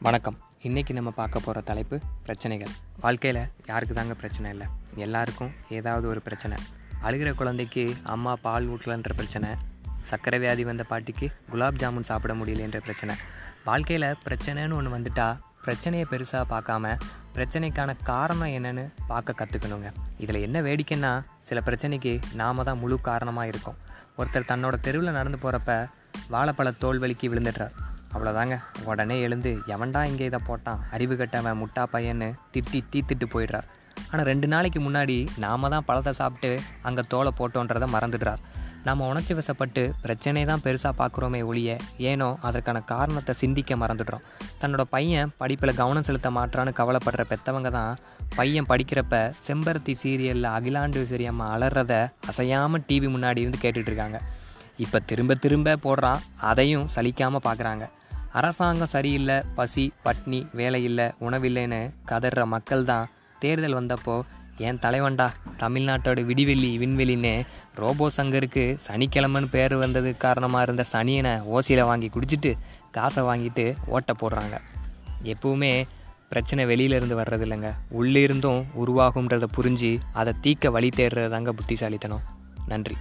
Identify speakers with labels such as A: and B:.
A: வணக்கம். இன்றைக்கி நம்ம பார்க்க போகிற தலைப்பு பிரச்சனைகள். வாழ்க்கையில் யாருக்கு தாங்க பிரச்சனை இல்லை. எல்லாருக்கும் ஏதாவது ஒரு பிரச்சனை. அழுகிற குழந்தைக்கு அம்மா பால் ஊட்டலன்ற பிரச்சனை. சர்க்கரை வியாதி வந்த பாட்டிக்கு குலாப் ஜாமுன் சாப்பிட முடியலன்ற பிரச்சனை. வாழ்க்கையில் பிரச்சனைன்னு ஒன்று வந்துட்டால் பிரச்சனையை பெருசாக பார்க்காம பிரச்சனைக்கான காரணம் என்னன்னு பார்க்க கற்றுக்கணுங்க இதில் என்ன வேடிக்கைன்னா சில பிரச்சனைக்கு நாம தான் முழு காரணமாக இருக்கும். ஒருத்தர் தன்னோட தெருவில் நடந்து போகிறப்ப வாழைப்பழ தோல்வலிக்கு விழுந்துடுறார். அவ்வளோதாங்க உடனே எழுந்து எவன்டா இங்கே இதை போட்டான்? அறிவு கட்டவன் முட்டா பையன்னு. திட்டி தீத்துட்டு போயிடுறார். ஆனால் ரெண்டு நாளைக்கு முன்னாடி நாம தான் பழத்தை சாப்பிட்டு அங்கே தோலை போட்டோன்றதை மறந்துடுறார். நாம் உணர்ச்சி வசப்பட்டு பிரச்சனையை தான் பெருசாக பார்க்குறோமே ஒழிய ஏனோ அதற்கான காரணத்தை சிந்திக்க மறந்துடுறோம். தன்னோட பையன் படிப்பில் கவனம் செலுத்த மாட்டான்னு கவலைப்படுற பெற்றவங்க தான் பையன் படிக்கிறப்ப செம்பருத்தி சீரியலில் அகிலாண்டு அம்மா அலறத அசையாமல் டிவி முன்னாடி இருந்து கேட்டுட்ருக்காங்க இப்போ திரும்ப திரும்ப போடுறான் அதையும் சலிக்காமல் பார்க்குறாங்க அரசாங்கம் சரியில்லை பசி பட்னி வேலை இல்லை உணவில்லைன்னு கதற மக்கள் தான் தேர்தல் வந்தப்போ என் தலைவன்டா தமிழ்நாட்டோட விடிவெள்ளி விண்வெளின்னு ரோபோ சங்கருக்கு சனிக்கிழமைன்னு பேர் வந்ததுக்கு காரணமாக இருந்த சனியனை ஓசியில் வாங்கி குடிச்சிட்டு காசை வாங்கிட்டு ஓட்ட போடுறாங்க. எப்பவுமே பிரச்சனை வெளியிலேருந்து வர்றது இல்லைங்க உள்ளே இருந்தும் உருவாகுன்றதை புரிஞ்சு அதை தீக்க வழி தேடுறது தாங்க புத்திசாலித்தனம். நன்றி.